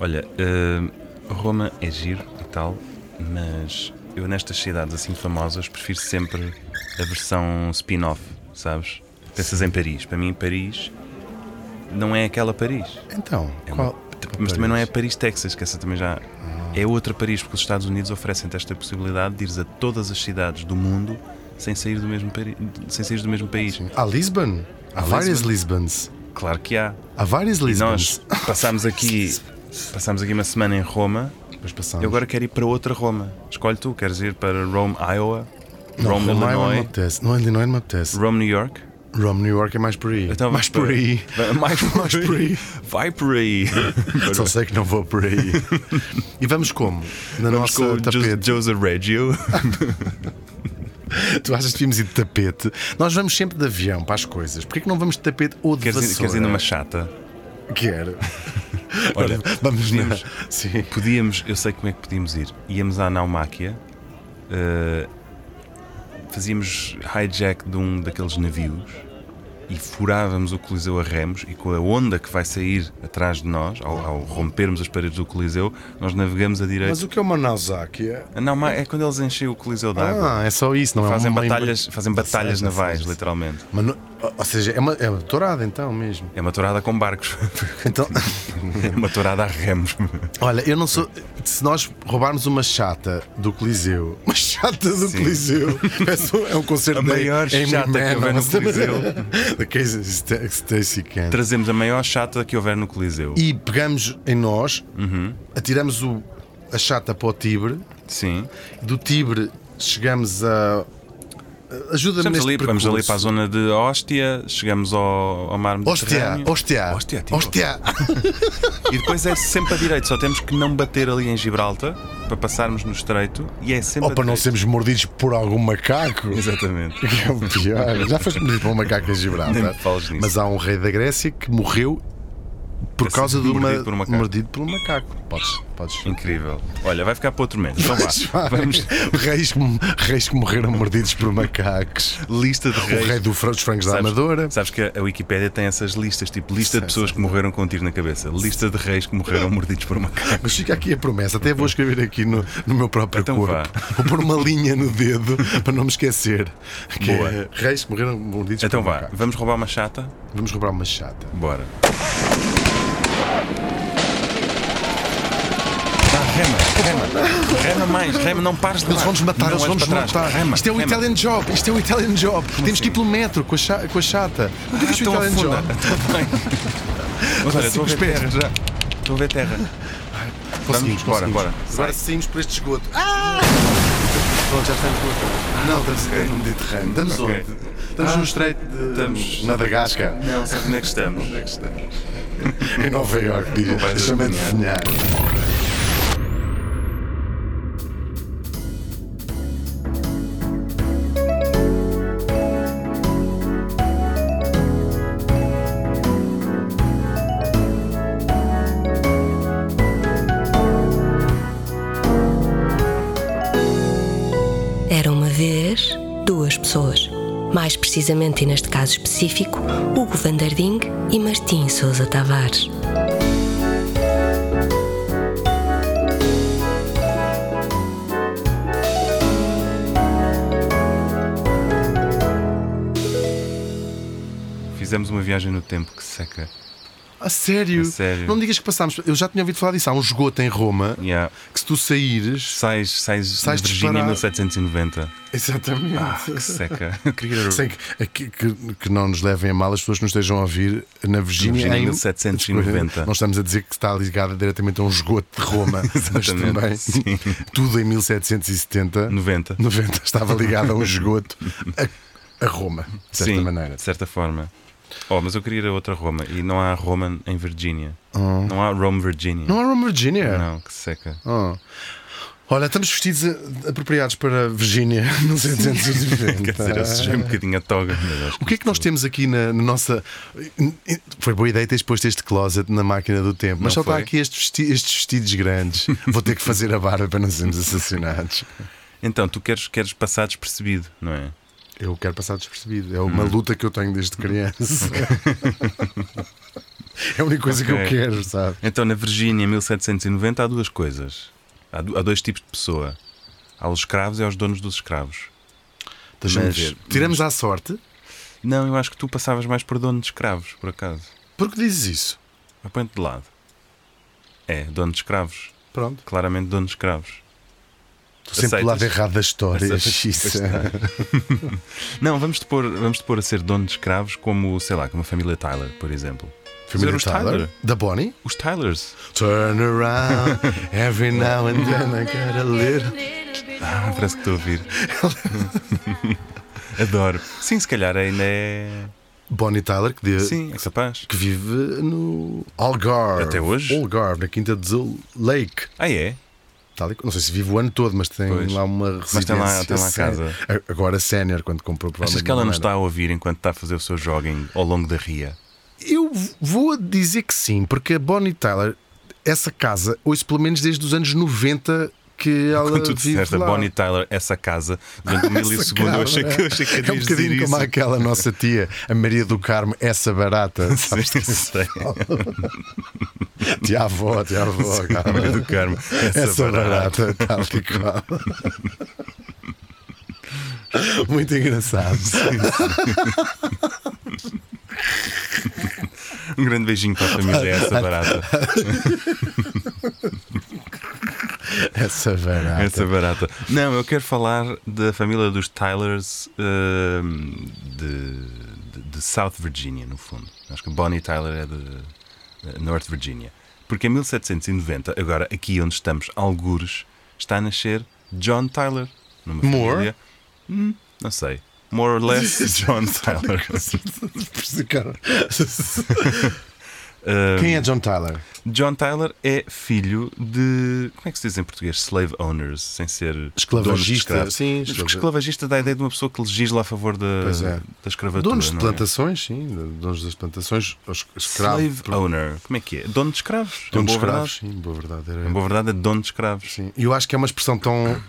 Olha, uh, Roma é giro e tal, mas eu nestas cidades assim famosas prefiro sempre a versão spin-off, sabes? Pensas em Paris. Para mim, Paris não é aquela Paris. Então, É qual? uma- mas também não é Paris, Texas, que essa também já. É outra Paris, porque os Estados Unidos oferecem-te esta possibilidade de ires a todas as cidades do mundo sem sair do mesmo, pari... sem sair do mesmo país. Há Lisbon. Há várias Lisbons. Claro que há. Há várias E Lisbons. nós passámos aqui, passámos aqui uma semana em Roma. Depois passamos. Eu agora quero ir para outra Roma. Escolhe tu, queres ir para Rome, Iowa? não, Rome, Rome, não me Illinois? apetece. Não, Illinois não me apetece. Rome, New York? Rome, New York é mais por aí. Então mais por aí. Mais, Mais por aí. Vai por aí. Só sei que não vou por aí. e vamos como? Na Vamos com nossa Jo- tapete. Jose Reggio. Tu achas que devíamos ir de tapete? Nós vamos sempre de avião para as coisas. Porquê que não vamos de tapete ou de Queres ir, vassoura? queres ir numa chata? Quero. Olha, vamos podíamos-. Sim. Podíamos, eu sei como é que podíamos ir. Íamos à Naumáquia, eh, fazíamos hijack de um daqueles navios e furávamos o Coliseu a remos e com a onda que vai sair atrás de nós, ao, ao rompermos as paredes do Coliseu, nós navegamos a direito. Mas o que é uma Nausáquia? Nauma- é quando eles enchem o Coliseu de água. Ah, é só isso, não é Fazem uma batalhas, fazem Não batalhas não navais, literalmente. Mas não- Ou seja, é uma, é uma tourada então mesmo. É uma tourada com barcos. Então, É uma tourada a remos. olha, eu não sou. Se nós roubarmos uma chata do Coliseu, uma chata do Sim. Coliseu, é um concerto A maior Amy chata que houver no Mann, Coliseu. Da Casey Sta- Stacey Kent. Trazemos a maior chata que houver no Coliseu. E pegamos em nós, Uhum. atiramos o, a chata para o Tibre, Sim. do Tibre chegamos a. Ajuda-me Vamos neste ali, vamos ali para a zona de Hóstia, chegamos ao, ao mar Mediterrâneo. hóstia, Hóstia, tipo. hóstia. E depois é sempre a direito, só temos que não bater ali em Gibraltar para passarmos no estreito e é sempre Ou para não sermos mordidos por algum macaco. Exatamente. Que é o pior. Já foste mordido por um macaco em Gibraltar. Mas há um rei da Grécia que morreu por Ter causa de uma mordido por um macaco. mordido por um macaco. Podes, podes. Incrível. Olha, vai ficar para outro mês. Então vá. Vamos. Reis, reis que morreram mordidos por macacos. Lista de O reis. rei do, dos frangos da Amadora. Sabes que a Wikipédia tem essas listas, tipo lista Sei, de pessoas sei. que morreram com um tiro na cabeça, lista de reis que morreram mordidos por um macaco. Mas fica aqui a promessa, até vou escrever aqui no, no meu próprio Então corpo. vá. Vou pôr uma linha no dedo para não me esquecer. Que Boa. é reis que morreram mordidos Então por vá, macacos. vamos roubar uma chata? Vamos roubar uma chata. Bora. Rema, rema. Rema mais, rema, não pares de Eles remar. vão nos matar, Não eles vão olhes nos para trás. matar. Rema, isto é o rema. Italian Job, isto é o Italian Job. Temos assim? que ir pelo metro com a, cha- com a chata. Não Ah, digas o então Italian afunda. Job. Tá bem. Mas olha, estou a ver terra já. Estou a ver terra. Conseguimos, Bora, bora. Agora saímos por este esgoto. Ah! Pronto, já estamos no. Não, estamos no Mediterrâneo. Estamos Ok. onde? Estamos no Estreito de Estamos- Madagascar. Não, sabe onde é que estamos? Onde é que estamos? Em Nova Iorque, Deixa-me adivinhar. adivinhar. Precisamente, e neste caso específico, Hugo Vanderding e Martim Sousa Tavares. Fizemos uma viagem no tempo que seca. A sério? A sério. Não me digas que passámos. Eu já tinha ouvido falar disso. Há um esgoto em Roma Yeah. que se tu saíres. Sais, sais, Sais de Virgínia em disparado. 1790. Exatamente. Ah, que seca. Eu queria Sem que, que, que- não nos levem a mal as pessoas que nos estejam a ouvir na Virgínia em 1790. Não estamos a dizer que está ligada diretamente a um esgoto de Roma, mas também sim. tudo em 1770 90. 90 estava ligado a um esgoto a, a Roma, de certa Sim, maneira. de certa forma. Oh, mas eu queria ir a outra Roma e não há Roma em Virgínia. Não há Rome, Virgínia. Não há Roma, Virgínia? Não, que seca. Oh. Olha, estamos vestidos a- apropriados para Virgínia no 1790. Quer dizer, eu sujei um bocadinho a toga. O que é que nós temos aqui na, na nossa. Foi boa ideia teres posto este closet na máquina do tempo, mas Não só está foi? aqui estes, vesti- estes vestidos grandes. Vou ter que fazer a barba para não sermos assassinados. Então, tu queres, queres passar despercebido, não é? Eu quero passar despercebido. É uma luta que eu tenho desde criança. É a única coisa que eu quero, sabe? Então, na Virgínia, em 1790, há duas coisas. Há, du- há dois tipos de pessoa. Há os escravos e há os donos dos escravos. Mas- ver. Tiramos à sorte. Não, eu acho que tu passavas mais por dono de escravos, por acaso. Por que dizes isso? Aponte de lado. É, dono de escravos. Pronto. Claramente dono de escravos. Estou sempre do lado errado da história. Aceitas? Isso. Não, vamos depor, vamos depor a ser dono de escravos como, sei lá, como a família Tyler, por exemplo. Família os Tyler? Tyler. Da Bonnie? Os Tylers. Turn around, every now and then I got a little. Ah, parece que estou a ouvir. Adoro. Sim, se calhar ainda é. Bonnie Tyler, que, de- Sim, é capaz. que vive no Algarve. Até hoje? Algarve, na Quinta de Zul Lake. Ah, é? Tal e- Não sei se vive o ano todo, mas tem Pois. lá uma residência. Mas tem lá- tem lá casa. Agora sénior, quando comprou Achas provavelmente. que ela não está a ouvir enquanto está a fazer o seu jogging ao longo da ria? Eu vou dizer que sim, porque a Bonnie Tyler, essa casa, ouço pelo menos desde os anos 90 que ela Quando tu disseste a lá. Bonnie Tyler, essa casa, durante um milissegundo, eu achei que, eu achei que É um bocadinho isso. como aquela nossa tia, a Maria do Carmo, essa barata. Sim, sei. Tia avó, tia avó, cara. Maria do Carmo. Essa, Essa barata. barata, tal e qual. Muito engraçado. Um grande beijinho para a família, essa barata. Essa barata. Essa barata. Não, eu quero falar da família dos Tylers hum, de, de- de South Virginia, no fundo. Acho que Bonnie Tyler é de North Virginia. Porque em 1790, agora aqui onde estamos, algures, está a nascer John Tyler. Numa More? família. Hum, não sei. More or less John Tyler. Quem é John Tyler? John Tyler é filho de. Como é que se diz em português? Slave owners, sem ser. Esclavagista. Sim, Mas porque esclava- esclavagista dá a ideia de uma pessoa que legisla a favor da, é. da escravatura. Donos de é? plantações, sim. Donos das plantações. os Escravos. Slave owner. Como é que é? Dono de escravos. Dono em de escravos, verdade. sim, boa verdade. Era... Em boa verdade é dono de escravos. Sim. E eu acho que é uma expressão tão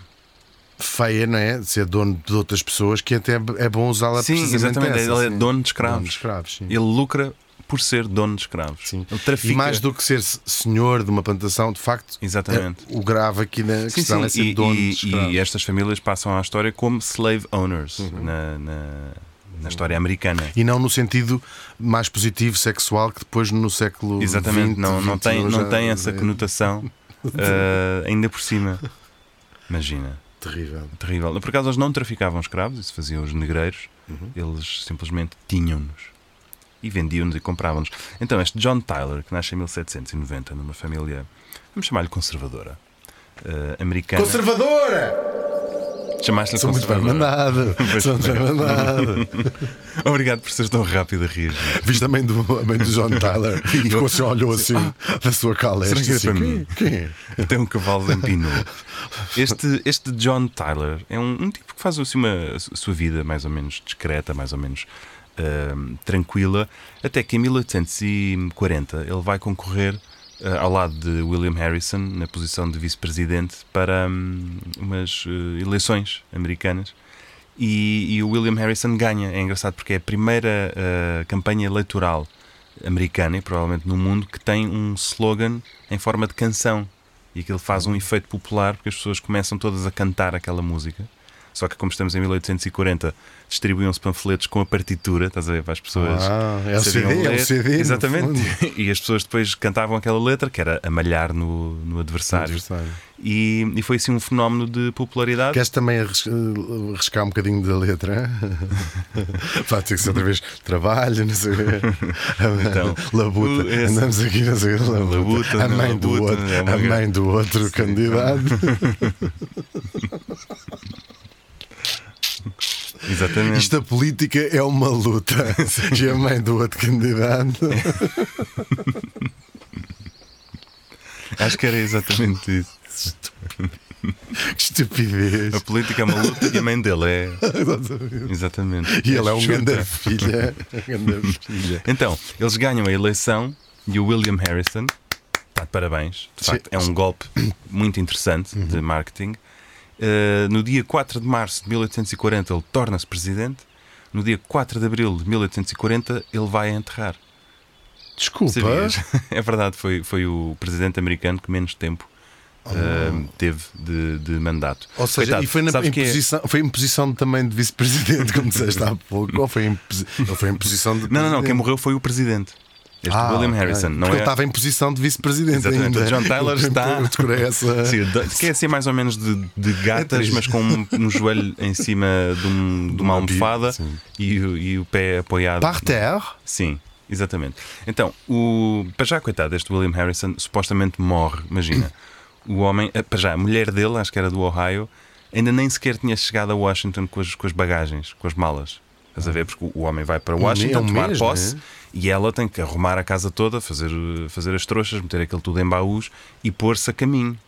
feia, não é? De ser dono de outras pessoas que até é bom usá-la Sim, precisamente exatamente. essa, Ele é dono de escravos. Dono de escravos, sim. Ele lucra por ser dono de escravos. Sim. Ele trafica. E mais do que ser senhor de uma plantação, de facto, Exatamente. é- o grave aqui na Sim, questão sim. é ser E, dono e- de escravos. e estas famílias passam à história como slave owners Uhum. na, na- na história americana. E não no sentido mais positivo sexual que depois no século Exatamente, 20, não, não, tem, 21 não tem essa é conotação eh, ainda por cima. Imagina, terrível. terrível. Por acaso eles não traficavam escravos, isso faziam os negreiros, Uhum. eles simplesmente tinham-nos e vendiam-nos e compravam-nos. Então, este John Tyler, que nasce em 1790 numa família, vamos chamar-lhe conservadora, eh, americana. Conservadora! Chamaste-lhe Sou muito bem mandado. Sou muito bem mandado. Obrigado por seres tão rápido a rir. Viste a mãe do, a mãe do John Tyler e ficou assim, olhou assim da sua caleste. Será que assim, mim? quem? Até um cavalo empinou. Este, este John Tyler é um, um tipo que faz assim, uma, a sua vida mais ou menos discreta, mais ou menos ahm, tranquila, até que em 1840 ele vai concorrer ah, ao lado de William Harrison na posição de vice-presidente para hum, umas eh, eleições americanas. E, e o William Harrison ganha. É engraçado porque é a primeira ah, campanha eleitoral americana e provavelmente no mundo que tem um slogan em forma de canção e aquilo faz um efeito popular porque as pessoas começam todas a cantar aquela música. Só que, como estamos em 1840, distribuíam-se panfletos com a partitura, estás a ver, para as pessoas. Ah, é o sabiam CD, é o ler. CD, no Exatamente. E as pessoas depois cantavam aquela letra que era a malhar no, no adversário. Adversário. E, e foi assim um fenómeno de popularidade. Queres também eh, arriscar um bocadinho da letra? Vai ter que ser outra vez trabalho, não sei. Então, labuta. esse- Andamos aqui, não sei o. Labuta. Labuta, a mãe do labuta, outro, é a mãe do outro candidato. Exatamente. Isto a política é uma luta. E a mãe do outro candidato. Acho que era exatamente isso. Que estupidez. A política é uma luta e a mãe dele é. Exatamente. E ele é um Chuta. grande filha. Filha. Então, eles ganham a eleição e o William Harrison está de parabéns. De facto, é um golpe muito interessante de marketing. Uh, no dia 4 de março de 1840, ele torna-se presidente. No dia 4 de abril de 1840, ele vai a enterrar. Desculpa. Sabias? É verdade, foi, foi o presidente americano que menos tempo uh, teve de, de mandato. Ou seja, Coitado, e foi, na, em que é- posição, foi em posição também de vice-presidente, como disseste há pouco, ou foi em, foi em posição de. Não, não, não, quem morreu foi o presidente. Este Ah, William. Harrison. Não Porque é... ele estava em posição de vice-presidente Exatamente, ainda. o John Tyler Eu está- essa. Sim, é assim mais ou menos de, de gatas, triste. mas com um, um joelho em cima de, um- de uma almofada e, o- e o pé apoiado. Par terre. Sim, exatamente. Então, o, para já, coitado, este William Harrison supostamente morre. Imagina, o homem, eh, para já, a mulher dele, acho que era do Ohio, ainda nem sequer tinha chegado a Washington com as, com as bagagens, com as malas. Estás a ver? Porque o homem vai para Washington é um tomar mês, posse né? e ela tem que arrumar a casa toda, fazer, fazer as trouxas, meter aquilo tudo em baús e pôr-se a caminho.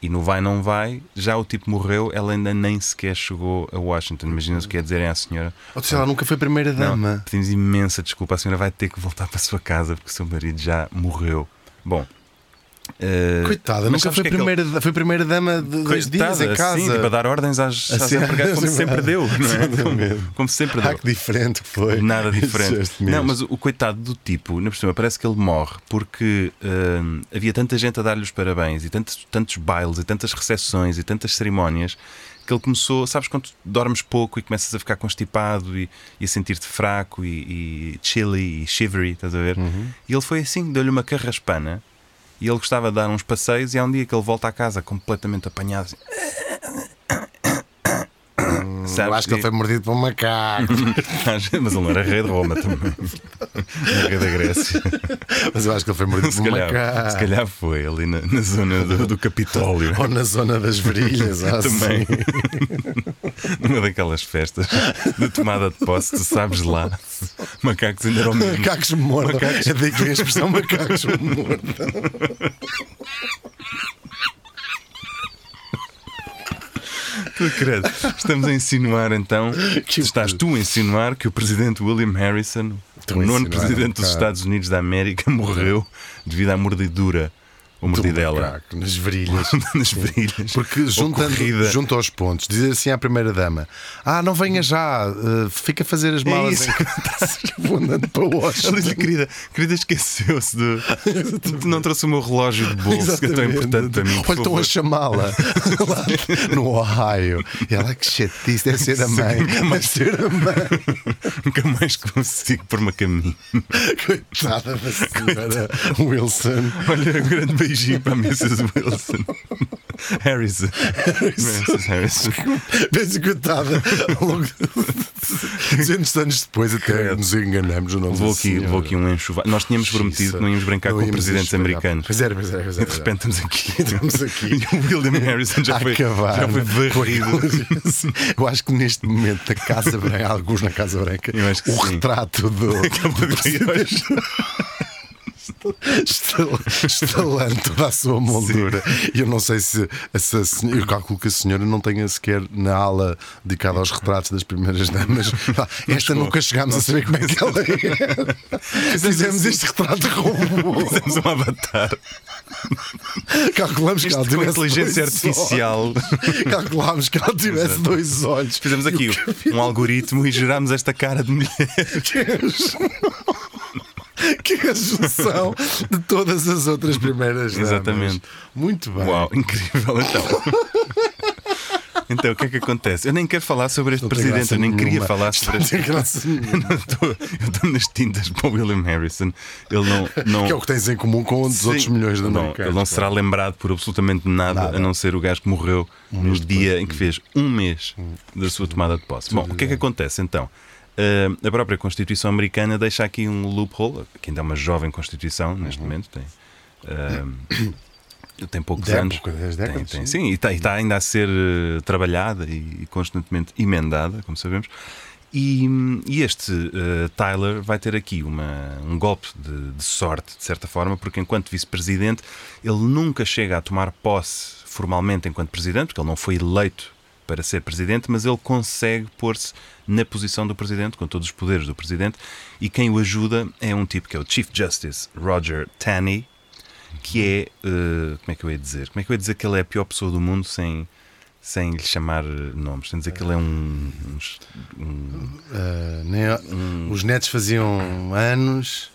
E no vai, não vai, já o tipo morreu, ela ainda nem sequer chegou a Washington. Imagina o que quer dizerem à senhora. Ou seja, ela nunca foi primeira Não, dama. pedimos imensa desculpa. A senhora vai ter que voltar para a sua casa porque o seu marido já morreu. Bom. Eh, Coitada, nunca foi que é primeira, foi primeira dama de dois dias em casa. Sim, tipo, a dar ordens às, às Assim, empregadas, como sempre deu, não é? Como, como sempre Ah, deu. que diferente que foi. Nada diferente. Não, mas o, o coitado do tipo, na por cima, parece que ele morre porque hum, havia tanta gente a dar-lhe os parabéns e tantos, tantos bailes e tantas recepções e tantas cerimónias que ele começou, sabes quando dormes pouco e começas a ficar constipado e, e a sentir-te fraco e, e chilly e shivery, estás a ver? Uhum. E ele foi assim, deu-lhe uma carraspana e ele gostava de dar uns passeios e há um dia que ele volta à casa completamente apanhado assim, Eu Sabes acho que ele foi mordido por um macaco. Mas ele não era rei de Roma também. Era rei da Grécia. mas eu acho que ele foi mordido Se por um calhar, macaco. se calhar foi ali na, na zona do, do Capitólio. Ou na zona das virilhas. ah, Também. sim. Numa daquelas festas de tomada de posse, tu sabes lá. Macacos ainda eram menos. Macacos mortos. É daí que a expressão macacos mortos. Tu credo. Estamos a insinuar então. Que estás tu a insinuar que o presidente William Harrison, Estou o nono presidente dos. Estados Unidos da América, morreu devido à mordidura ou mordidela Macaco, nas virilhas. nas virilhas. Porque juntando, junto aos pontos, dizer assim à primeira dama: Ah, não venha já, eh, fica a fazer as malas em casa. Vou andando para Ela Washington. disse-lhe, querida, querida esqueceu-se de. Não trouxe o meu relógio de bolso, que é tão Exatamente. importante para mim. Olha, estão a chamá-la no Ohio. E ela, que chatice, deve ser a mãe. Deve ser a mãe. Nunca mais consigo pôr-me a caminho. Coitada da senhora Wilson. Olha, grande beijinho para a Mrs. Wilson. Harrison. Mrs. Harrison. Penso coitada. Logo 200 anos depois, até nos enganamos. O nome Levou da aqui, levou aqui um enxoval. Nós tínhamos prometido que não íamos brincar Não com presidentes americanos. Pois era, pois era, pois E era. de repente estamos aqui. Estamos aqui. E o William Harrison já a foi, acabar. já foi varrido. Eu acho que neste momento da Casa Branca, alguns na Casa Branca, o sim. retrato do, do estal- estalando toda a sua moldura. E eu não sei se, se senhora, eu calculo que a senhora não tenha sequer na ala dedicada aos retratos das primeiras damas. Ah, Esta nunca chegámos a saber como é que ela é. Fizemos este retrato robô. Fizemos um avatar. Calculamos que ela com tivesse inteligência artificial. olhos. Calculámos que ela tivesse dois olhos. Fizemos aqui um algoritmo e gerámos esta cara de mulher. é a- que é a junção de todas as outras primeiras damas. Exatamente. Muito bem. Uau, incrível então. Então, o que é que acontece? Eu nem quero falar sobre este Não presidente, eu nem queria nenhuma. falar Isto sobre não este. Eu não estou- nas tintas para o William Harrison. Ele não. não Que é o que tens em comum com um dos Sim. outros milhões de não, americanos. Ele não será lembrado por absolutamente nada, Nada. a não ser o gajo que morreu no mês dia em que fez um mês da sua tomada de posse. Bom, o que é que acontece então? Uh, a própria Constituição americana deixa aqui um loophole, que ainda é uma jovem Constituição neste momento, tem. uh, tem poucos De anos. época, das Tem- décadas, tem, sim. e está, e está ainda a ser eh, trabalhada e, constantemente emendada, como sabemos. E, e este eh, Tyler vai ter aqui uma, um golpe de, de sorte, de certa forma, porque enquanto vice-presidente ele nunca chega a tomar posse formalmente enquanto presidente, porque ele não foi eleito para ser presidente, mas ele consegue pôr-se na posição do presidente, com todos os poderes do presidente, e quem o ajuda é um tipo que é o Chief Justice Roger Taney, que é. eh, como é que eu ia dizer? Como é que eu ia dizer que ele é a pior pessoa do mundo sem, sem lhe chamar eh, nomes? Sem dizer que ele é um. um- Ah, nem- Os netos faziam anos.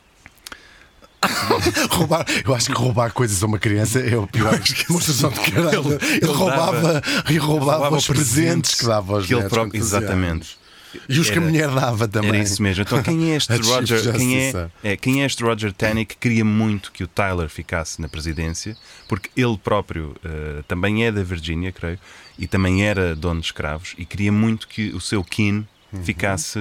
roubar, eu acho que roubar coisas a uma criança é o pior demonstração de caráter. Ele, ele, roubava, e roubava, roubava os presentes que dava aos que netos. Ele próprio, exatamente. E os que a mulher dava também. Era isso mesmo. Então, quem é este Roger? Quem é, é, quem é este Roger Taney que queria muito que o Tyler ficasse na presidência? Porque ele próprio uh, também é da Virgínia, creio, e também era dono de escravos e queria muito que o seu kin uhum. ficasse,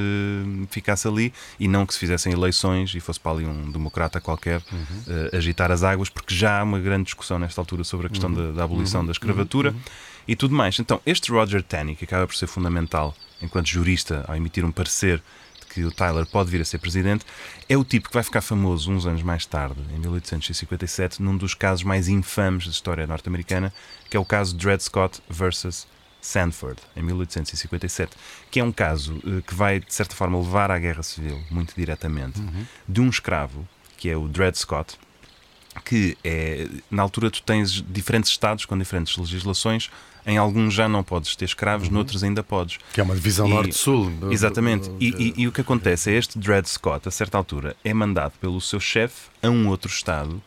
ficasse ali e não que se fizessem eleições e fosse para ali um democrata qualquer uhum. uh, agitar as águas, porque já há uma grande discussão nesta altura sobre a questão uhum. da, da, abolição uhum. da escravatura uhum. e tudo mais. Então, este Roger Taney, que acaba por ser fundamental enquanto jurista ao emitir um parecer de que o Tyler pode vir a ser presidente, é o tipo que vai ficar famoso uns anos mais tarde, em 1857, num dos casos mais infames da história norte-americana, que é o caso Dred Scott versus Sanford, em 1857, que é um caso uh, que vai, de certa forma, levar à Guerra Civil, muito diretamente, uhum. de um escravo, que é o Dred Scott, que é, na altura tu tens diferentes estados com diferentes legislações, em alguns já não podes ter escravos, uhum. noutros ainda podes. Que é uma divisão norte-sul. Exatamente. E, e, e, o que acontece é este Dred Scott, a certa altura, é mandado pelo seu chefe a um outro estado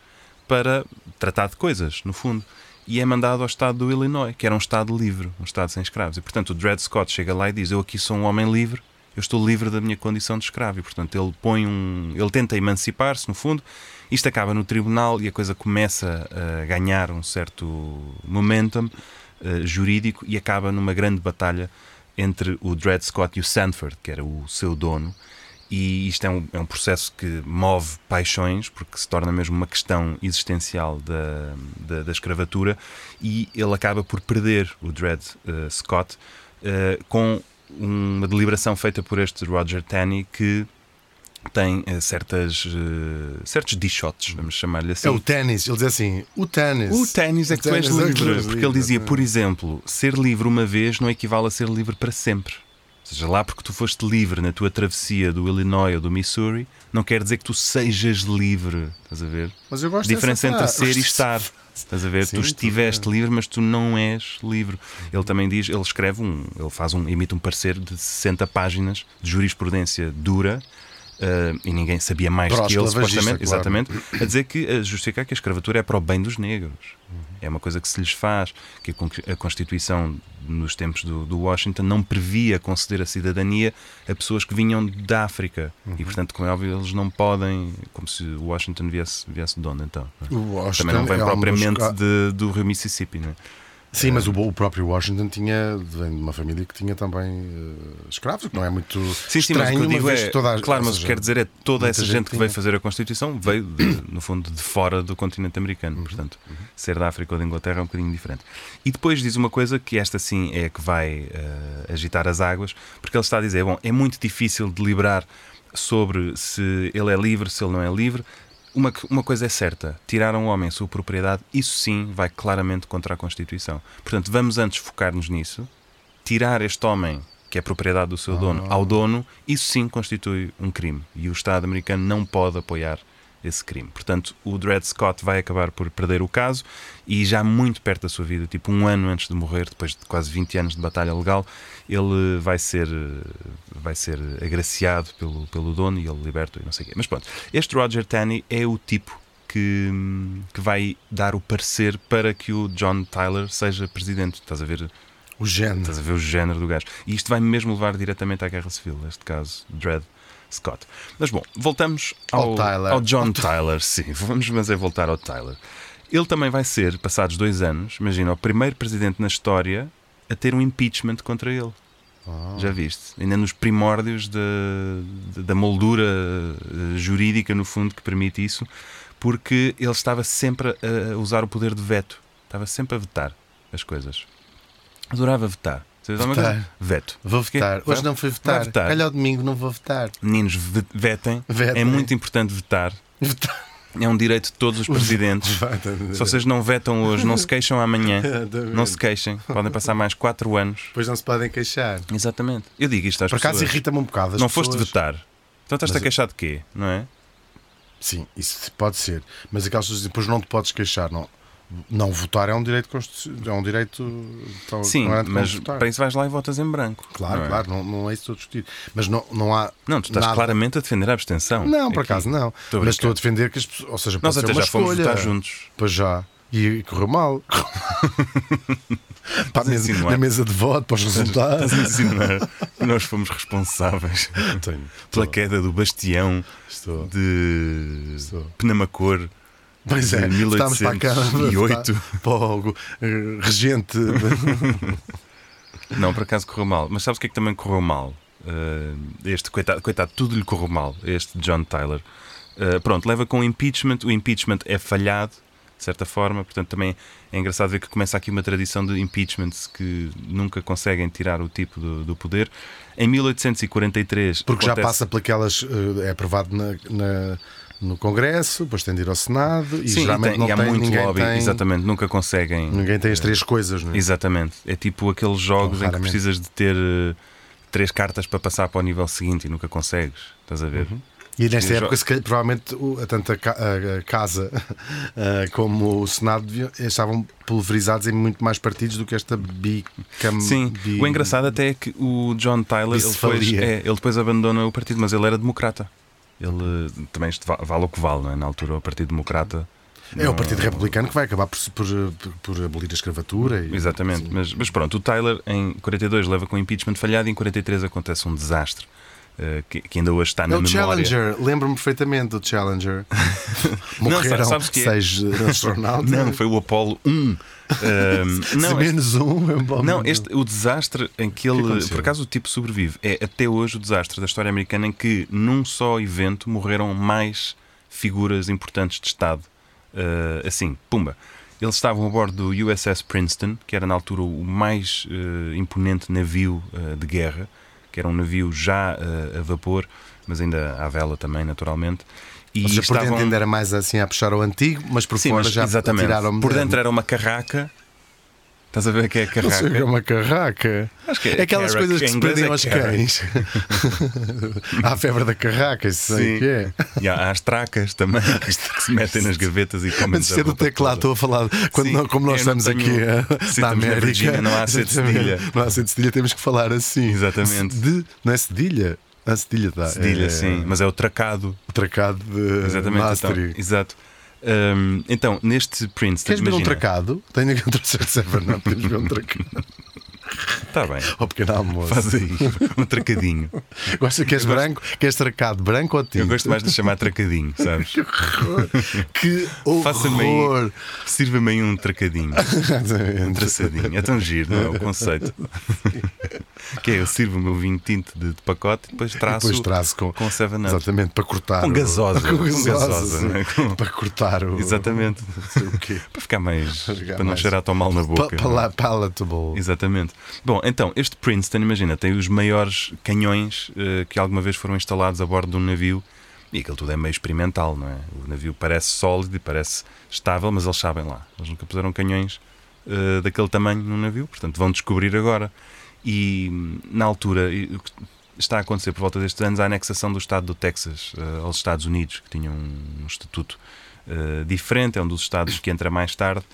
para tratar de coisas, no fundo. E é mandado ao estado do Illinois, que era um estado livre, um estado sem escravos. E portanto o Dred Scott chega lá e diz: Eu aqui sou um homem livre, eu estou livre da minha condição de escravo. E portanto ele põe um. Ele tenta emancipar-se, no fundo isto acaba no tribunal e a coisa começa a ganhar um certo momentum uh, jurídico e acaba numa grande batalha entre o Dred Scott e o Sanford, que era o seu dono. E isto é um, é um processo que move paixões, porque se torna mesmo uma questão existencial da, da, da escravatura, e ele acaba por perder o Dred uh, Scott uh, com uma deliberação feita por este Roger Taney que tem uh, certas, uh, certos dichotes, vamos chamar-lhe assim. É o ténis, ele diz assim: o ténis. O ténis é que tu és livre. porque ele dizia, por exemplo, ser livre uma vez não equivale a ser livre para sempre. Ou seja, lá porque tu foste livre na tua travessia do Illinois ou do Missouri, não quer dizer que tu sejas livre. Estás a ver? Mas eu gosto Diferença entre ser e estar. Estás a ver? Sim, tu estiveste livre, mas tu não és livre. Ele também diz, ele escreve um, ele faz um, emite um parecer de 60 páginas de jurisprudência dura Uh, e ninguém sabia mais Pró que ele, supostamente, claro. exatamente, a dizer que a justificar que a escravatura é para o bem dos negros. Uhum. É uma coisa que se lhes faz, que a Constituição, nos tempos do, do Washington, não previa conceder a cidadania a pessoas que vinham da África. Uhum. E, portanto, como é óbvio, eles não podem, como se o Washington viesse, viesse de onde então? Também não vem é propriamente de, do Rio Mississippi, não é? Sim, mas o, o, próprio Washington tinha vem de uma família que tinha também uh, escravos, que não é muito sim, sim, estranho, mas o que digo é, toda a, Claro, mas o que quer dizer é toda essa gente, gente que veio fazer a Constituição veio, de, no fundo, de fora do continente americano. Uhum, portanto, uhum. ser da África ou da Inglaterra é um bocadinho diferente. E depois diz uma coisa que esta sim é a que vai uh, agitar as águas, porque ele está a dizer: bom, é muito difícil deliberar sobre se ele é livre, se ele não é livre uma, uma coisa é certa: tirar um homem a sua propriedade, isso sim vai claramente contra a Constituição. Portanto, vamos antes focar-nos nisso. Tirar este homem, que é propriedade do seu dono, ao dono, isso sim constitui um crime. E o Estado americano não pode apoiar esse crime. Portanto, o Dred Scott vai acabar por perder o caso e já muito perto da sua vida, tipo um ano antes de morrer, depois de quase 20 anos de batalha legal, ele vai ser vai ser agraciado pelo, pelo dono e ele liberta e não sei o quê. Mas pronto, este Roger Taney é o tipo que, que vai dar o parecer para que o John Tyler seja presidente. Estás a ver o género. Estás a ver o género do gajo. E isto vai mesmo levar diretamente à Guerra Civil, neste caso, Dred Scott. Mas bom, voltamos ao, ao, ao John Tyler. Sim, vamos mas é voltar ao Tyler. Ele também vai ser, passados dois anos, imagina, o primeiro presidente na história a ter um impeachment contra ele. Oh. Já viste? Ainda nos primórdios da, da moldura eh, jurídica, no fundo, que permite isso, porque ele estava sempre a usar o poder de veto. Estava sempre a vetar as coisas. Adorava vetar. Votar. Veto. Vou votar. Hoje não fui votar. votar. Calhar domingo não vou votar. Meninos, vetem. vetem. É muito importante votar. Votar. É um direito de todos os presidentes. se vocês não vetam hoje, não se queixam amanhã. não se queixem. Podem passar mais 4 anos. Pois não se podem queixar. Exatamente. Eu digo isto às Por pessoas. Por acaso irrita-me um bocado. não pessoas... foste votar. Então estás-te a queixar de quê? Não é? Sim, isso pode ser. Mas aquelas pessoas dizem, pois não te podes queixar. Não. Não votar é um direito constitucional, é um direito tão Sim, como mas para isso vais lá e votas em branco. Claro, não é? claro, não, não é isso que estou a discutir. Mas não, não há. Não, tu estás nada- claramente a defender a abstenção. Não, por Aqui. acaso não. Estou mas estou a defender que as pessoas. Ou seja, Nós até já fomos escolha. votar juntos. Pois já. E correu mal. para a mesa, na mesa de voto, para os resultados. Estás a que nós fomos responsáveis Tenho. pela queda do bastião Estou. de Estou. Penamacor. Pois é, estamos para 1808. para- para o eh, regente. Não, por acaso correu mal. Mas sabes o que é que também correu mal? Uh, este, coitado, coitado, tudo lhe correu mal. Este John Tyler. Uh, pronto, leva com o impeachment. O impeachment é falhado, de certa forma. Portanto, também é engraçado ver que começa aqui uma tradição de impeachments que nunca conseguem tirar o tipo do, do poder. Em 1843. Porque já acontece- passa pelas. eh, é aprovado na, na- no Congresso, depois tem de ir ao Senado e Sim, e, geralmente tem- não e há tem, muito lobby. tem. Exatamente, nunca conseguem. Ninguém tem as três coisas, não é? Exatamente. É tipo aqueles jogos em que precisas de ter uh, três cartas para passar para o nível seguinte e nunca consegues. Estás a ver? E nesta Os época, jo- provavelmente, tanto a, ca- a- a Casa eh, como o Senado estavam pulverizados em muito mais partidos do que esta bicam. Sim, bi- o engraçado até é que o John Tyler ele depois, é, ele depois abandona o partido, mas ele era democrata. Ele também vale o que vale, não é? Na altura o Partido Democrata. É o não- Partido Republicano que vai acabar por, por, por- abolir a escravatura. E, Exatamente, mas, mas pronto, o Tyler em 42 leva com o impeachment falhado e em 43 acontece um desastre eh, que, que ainda hoje está É na o memória. Challenger, lembro-me perfeitamente do Challenger. Morreram sa- sabes que é? seis astronautas. Não, foi o Apollo 1. Não, menos um. é um bom Não, este, o desastre em que que ele. aconteceu? por acaso o tipo sobrevive. É até hoje o desastre da história americana em que num só evento morreram mais figuras importantes de Estado. Ah, assim, pumba. Eles estavam a bordo do USS Princeton, que era na altura o mais eh, imponente navio eh, de guerra, que era um navio já eh, a vapor, mas ainda à vela também, naturalmente. E Ou seja, por dentro ainda era mais assim a puxar o antigo, mas por Sim, fora mas já exatamente. tiraram Por dentro era uma carraca. Estás a ver o que é a Não sei o que é carraca? uma carraca. Acho que É aquelas carrack. coisas que se é aos carrack. cães. Há a febre da carraca, isso sei Sim. o que é. E há as tracas também que se metem nas gavetas e comem Mas isto é do teclado, estou a falar. Quando Sim, como nós estamos tenho- aqui eh, Sim, na estamos na América. Virgínia, não há C de cedilha. Não há C de cedilha, temos que falar assim. Exatamente. De, não é cedilha? A cedilha dá. Cedilha, é, sim, mas é o tracado. O tracado de Exatamente. Então, Maastricht. exato. Hum, então, neste Princeton. Queres ver um tracado? Tenho aqui um tracado. Não, podemos ver um tracado. Está bem. Ao pequeno almoço. Faz aí um tracadinho. Gosta que és branco? Queres tracado branco ou tinto? Eu gosto mais de chamar tracadinho, sabes? Que horror! Que horror! Sirva-me aí um tracadinho, um traçadinho. É tão giro, não é? O conceito. Que é, eu sirvo o meu vinho tinto de, de pacote e depois traço, Depois traço com, com 7 up. exatamente para cortar. Com gasosa, Com com gasosa, é? Com- Para cortar o. Exatamente. O quê. Para ficar mais. Para ficar para não mais- cheirar tão mal na boca. é? pala- palatable. Exatamente. Bom, então, este Princeton, imagina, tem os maiores canhões eh, que alguma vez foram instalados a bordo de um navio e aquilo tudo é meio experimental, não é? O navio parece sólido e parece estável, mas eles sabem lá. Eles nunca puseram canhões eh, daquele tamanho num navio, portanto vão descobrir agora. E na altura, está a acontecer por volta destes anos, a anexação do estado do Texas eh, aos Estados Unidos, que tinha um, estatuto eh, diferente, é um dos estados que entra mais tarde,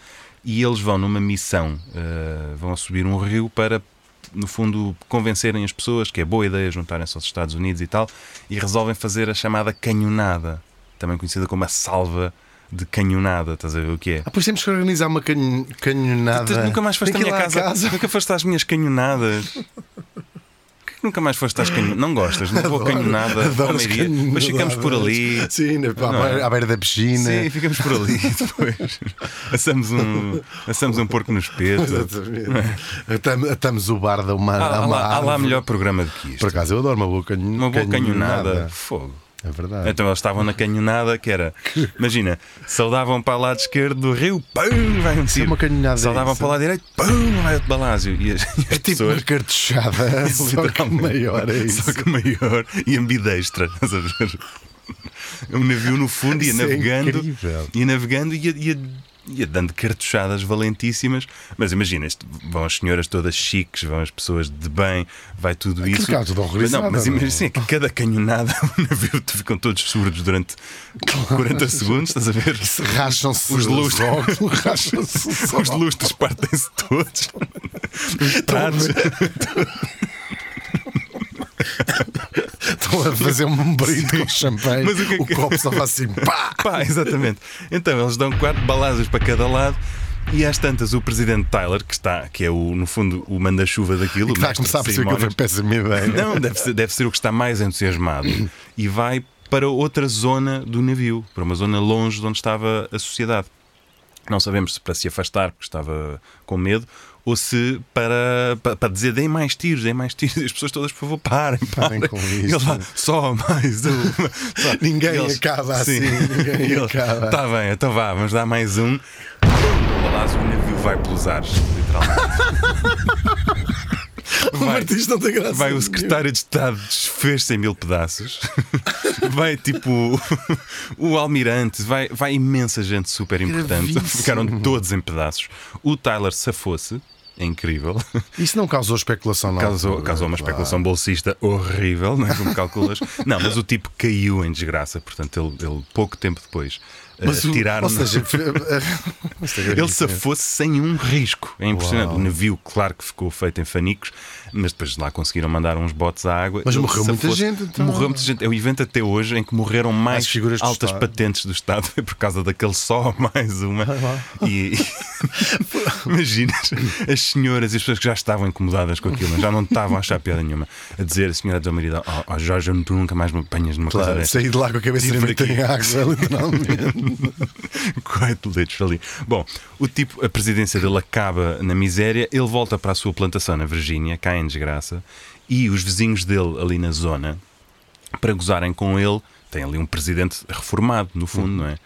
e eles vão numa missão, eh, vão subir um rio para, no fundo, convencerem as pessoas que é boa ideia juntarem-se aos Estados Unidos e tal, e resolvem fazer a chamada canhonada, também conhecida como a salva de canhonada, estás a ver o que é? Ah, pois temos que organizar uma canho- Tu canhonada. nunca mais foste à Tem que minha lá à casa, nunca foste às minhas canhonadas. Porquê que nunca mais foste às canhonadas? Não gostas? Não vou canhonada Adoro as. Depois ficamos por ali. canhonadas. Sim, na- à, é? beira, à beira da piscina. Sim, ficamos por ali depois. Assamos um, assamos um porco no espeto. Exatamente. Atamos, atamos o bar da uma, Há, a uma lá, há lá árvore. melhor programa do que isto. Por acaso, eu adoro uma boa, canho, Uma boa canhonada. canhonada. Fogo. É verdade. Então eles estavam na canhonada que era, imagina, saudavam para o lado esquerdo do rio, pum, vai um tiro. uma canhonada Saudavam isso. para o lado direito, pum, vai outro balásio. E as, e as é tipo pessoas, uma cartuchada, só que maior, é isso. só que maior e ambidextra, estás a ver? um navio no fundo, ia é navegando, incrível. ia navegando e ia, ia, ia dando cartuchadas valentíssimas. Mas imagina, isto, vão as senhoras todas chiques, vão as pessoas de bem, vai tudo Aquilo isso. cá tudo horrorizado, não, mas imagina assim, é que cada canhonada, o navio ficam todos surdos durante 40 segundos, estás a ver? Se racham-se Os lustres. logo, racham-se os Os lustres partem-se todos. Os pratos. Estão a fazer um brinde com champanhe. Mas o que é o que- copo só faz assim, pá! Pá, exatamente. Então eles dão quatro balazes para cada lado. E às tantas, o presidente Tyler, que está, que é o, no fundo o manda-chuva daquilo, Está a começar a perceber que foi péssima ideia. Não, deve ser, deve ser o que está mais entusiasmado e vai para outra zona do navio, para uma zona longe de onde estava a sociedade. Não sabemos se para se afastar porque estava com medo ou se para, para, para dizer deem mais tiros, deem mais tiros. E as pessoas todas, por favor, parem, parem. Parem com isto. ele lá, só mais uma. Só. Ninguém eles- acaba assim, ninguém acaba. Está bem, então vá, vamos dar mais um. Aliás, o navio vai pelos ares, literalmente. O Vai. Martins não tem graça. Vai o secretário de Estado desfez-se em mil pedaços. Vai tipo o almirante, vai, vai imensa gente super importante. Ficaram todos em pedaços. O Tyler safou-se, é incrível. Isso não causou especulação, não? Causou, causou uma especulação bolsista horrível, não é? Como calculas. Não, mas o tipo caiu em desgraça, portanto, ele, ele pouco tempo depois eh, Mas tiraram. Ou seja, é Ele gravíssimo. safou-se sem um risco. É impressionante. Uau. O navio, claro que ficou feito em fanicos, mas depois lá conseguiram mandar uns botes à água. Mas Ele morreu muita gente, então. Morreu muita gente. É o evento até hoje em que morreram mais As figuras altas patentes do Estado. Foi por causa daquele só mais uma. E imaginas as senhoras e as pessoas que já estavam incomodadas com aquilo, já não estavam a achar piada nenhuma, a dizer a senhora do marido: Oh, oh Jorge, tu nunca mais me apanhas numa coisa Claro, desta. saí de lá com a cabeça daqui. em água, literalmente. Quite literally. Bom, o tipo, a presidência dele acaba na miséria, ele volta para a sua plantação na Virgínia, cai em desgraça, e os vizinhos dele ali na zona, para gozarem com ele, tem ali um presidente reformado, no fundo, não é?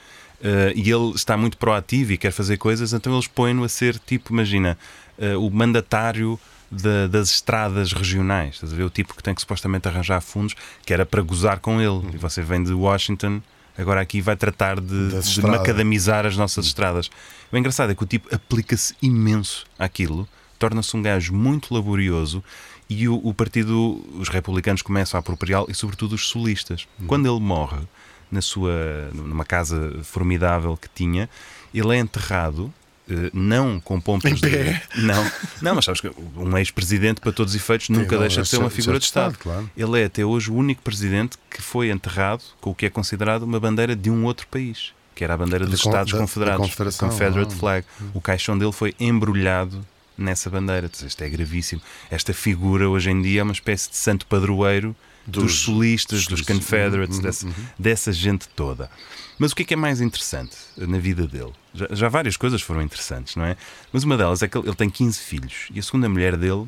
Eh, e ele está muito proativo e quer fazer coisas, então eles põem-no a ser tipo, imagina, eh, o mandatário da- das estradas regionais. Estás a ver? O tipo que tem que supostamente arranjar fundos, que era para gozar com ele. E você vem de Washington, agora aqui vai tratar de, de macadamizar as nossas estradas. O engraçado é que o tipo aplica-se imenso àquilo, torna-se um gajo muito laborioso e o, o partido, os republicanos começam a apropriá-lo e, sobretudo, os solistas. Uhum. Quando ele morre na sua, numa casa formidável que tinha, ele é enterrado. Eh, Não com pompas Em pé. de. Não, não, mas sabes que um ex-presidente, para todos os efeitos, nunca deixa é de ser uma figura de Estado. Claro. Ele é até hoje o único presidente que foi enterrado com o que é considerado uma bandeira de um outro país, que era a bandeira dos con- Estados da- da Confederados, Confederação, Confederate ah. Flag. O caixão dele foi embrulhado nessa bandeira. Isto é gravíssimo. Esta figura hoje em dia é uma espécie de santo padroeiro dos, Dos- solistas, dos dos- Confederates, uhum, dessa, dessa gente toda. Mas o que é que é mais interessante na vida dele? Já, já várias coisas foram interessantes, não é? Mas uma delas é que ele, ele tem 15 filhos e a segunda mulher dele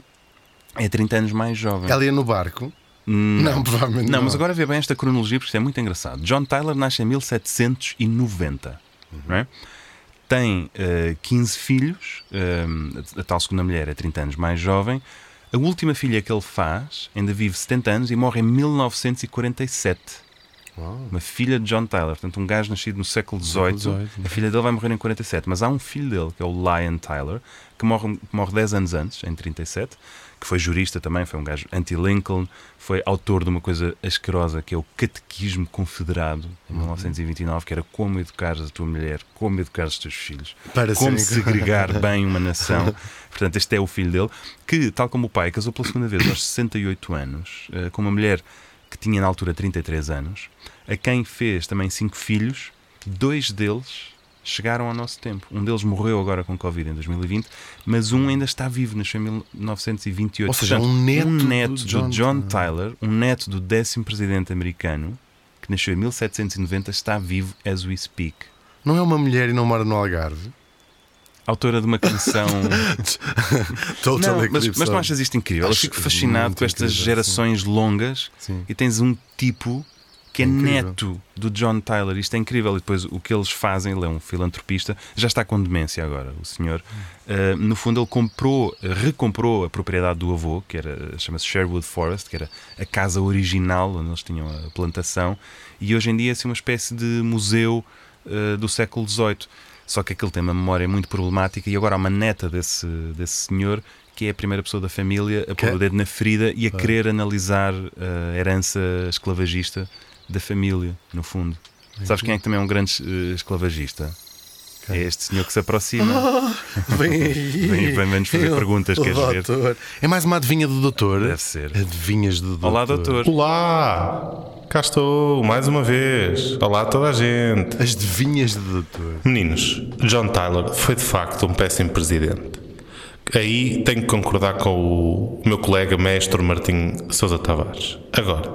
é 30 anos mais jovem. Ela ia no barco? Hum, Não, provavelmente não, não. mas agora vê bem esta cronologia porque isto é muito engraçado. John Tyler nasce em 1790, não é? tem eh, 15 filhos, a, a tal segunda mulher é 30 anos mais jovem. A última filha que ele faz ainda vive 70 anos e morre em 1947. Uau. Uma filha de John Tyler, portanto, um gajo nascido no século XVIII. XVIII. A filha dele vai morrer em 47, mas há um filho dele, que é o Lion Tyler, que morre, morre 10 anos antes, em 37, que foi jurista também, foi um gajo anti-Lincoln, foi autor de uma coisa asquerosa que é o Catequismo Confederado, em Uhum. 1929, que era como educar a tua mulher, como educar os teus filhos, Para como serem- segregar bem uma nação. Portanto, este é o filho dele, que, tal como o pai, casou pela segunda vez aos 68 anos, eh, com uma mulher que tinha na altura 33 anos, a quem fez também cinco filhos, dois deles chegaram ao nosso tempo. Um deles morreu agora com Covid em 2020, mas um ainda está vivo, nasceu em 1928. Ou seja, Portanto, um neto um do neto do John John, Tyler, um neto do décimo presidente americano, que nasceu em 1790, está vivo as we speak. Não é uma mulher e não mora no Algarve? Autora de uma canção. Total Não, mas, mas não of- achas isto incrível? Eu Acho fico fascinado com estas incrível, gerações longas Sim. e tens um tipo que é Incrível. neto do John Tyler. Isto é incrível. E depois o que eles fazem, ele é um filantropista, já está com demência agora, o senhor. Uh, no fundo, ele comprou, recomprou a propriedade do avô, que era, chama-se Sherwood Forest, que era a casa original onde eles tinham a plantação, e hoje em dia é assim, uma espécie de museu uh, do século XVIII. Só que aquilo tem uma memória muito problemática, e agora há uma neta desse, desse senhor que é a primeira pessoa da família a pôr o dedo na ferida e a querer analisar a herança esclavagista da família, no fundo. Sabes quem é que também é um grande eh, esclavagista? É este senhor que se aproxima. Vem aí. Vem- vem- vem-nos fazer perguntas, queres ver? doutor. É mais uma adivinha do doutor? Deve ser. Adivinhas do doutor. Olá, doutor. Olá! Cá estou, mais uma vez. Olá a toda a gente. As adivinhas do doutor. Meninos, John Tyler foi de facto um péssimo presidente. Aí tenho que concordar com o meu colega mestre Martim Sousa Tavares. Agora,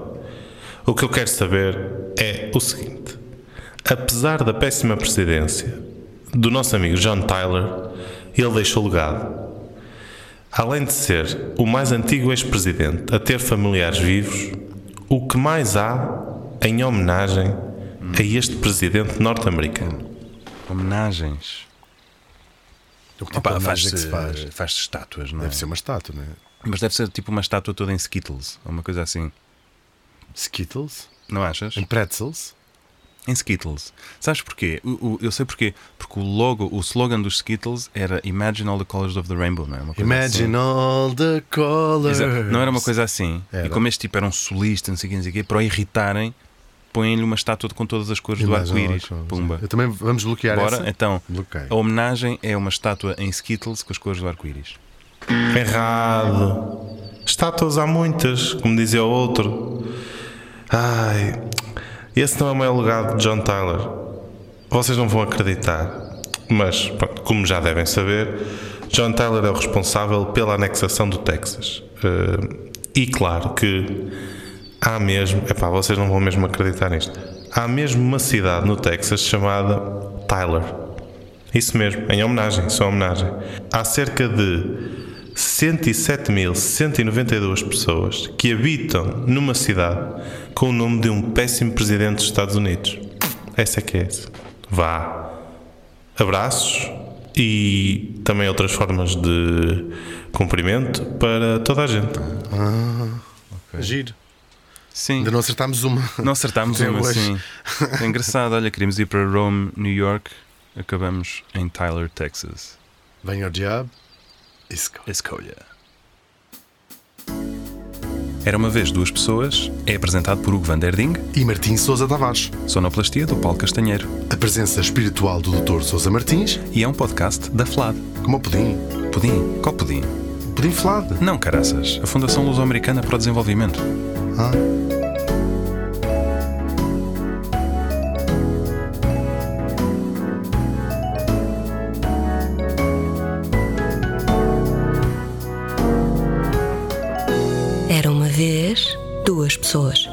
o que eu quero saber é o seguinte: apesar da péssima presidência do nosso amigo John Tyler, ele deixou legado. Além de ser o mais antigo ex-presidente a ter familiares vivos, o que mais há em homenagem a este presidente norte-americano? Homenagens. O que tipo Opa, faz-se que se faz? faz estátuas, não é? Deve ser uma estátua, não é? Mas deve ser tipo uma estátua toda em Skittles, ou uma coisa assim. Skittles? Não achas? Em pretzels? Em Skittles. Sabes porquê? O- o- eu sei porquê. Porque o logo, o slogan dos Skittles era Imagine all the colors of the rainbow, não é? Uma coisa Imagine all the colors. assim. Exato. Não era uma coisa assim. Era. E como este tipo era um solista, não sei o quê, não sei o quê, para o irritarem, põem-lhe uma estátua com todas as cores do Imagine all arco-íris. Pumba. Eu também vamos bloquear Bora? essa. Então, Bloqueio. a homenagem é uma estátua em Skittles com as cores do arco-íris. Errado. Estátuas há muitas, como dizia o outro. Ai, esse não é o meu legado de John Tyler. Vocês não vão acreditar. Mas, pronto, como já devem saber, John Tyler é o responsável pela anexação do Texas. Eh, e claro que há mesmo, epá, vocês não vão mesmo acreditar nisto. Há mesmo uma cidade no Texas chamada Tyler. Isso mesmo, em homenagem, só homenagem. Há cerca de 107.192 pessoas que habitam numa cidade com o nome de um péssimo presidente dos Estados Unidos. Essa é que é essa. Vá. Abraços e também outras formas de cumprimento para toda a gente. Giro. Sim. Ainda não acertámos uma. Não acertámos uma, hoje. sim. É engraçado, olha, queríamos ir para Rome, New York, acabamos em Tyler, Texas. Vem ao diabo. Escolha. Escolha. Era uma vez duas pessoas, é apresentado por Hugo Van Der Ding, E Martim Sousa Tavares. sonoplastia do Paulo Castanheiro, A presença espiritual do Dr. Sousa Martins. e é um podcast da FLAD. Como o pudim. Pudim? Qual pudim? Pudim flado. Não, caraças, a Fundação Luso-Americana para o Desenvolvimento. Ah. Pessoas.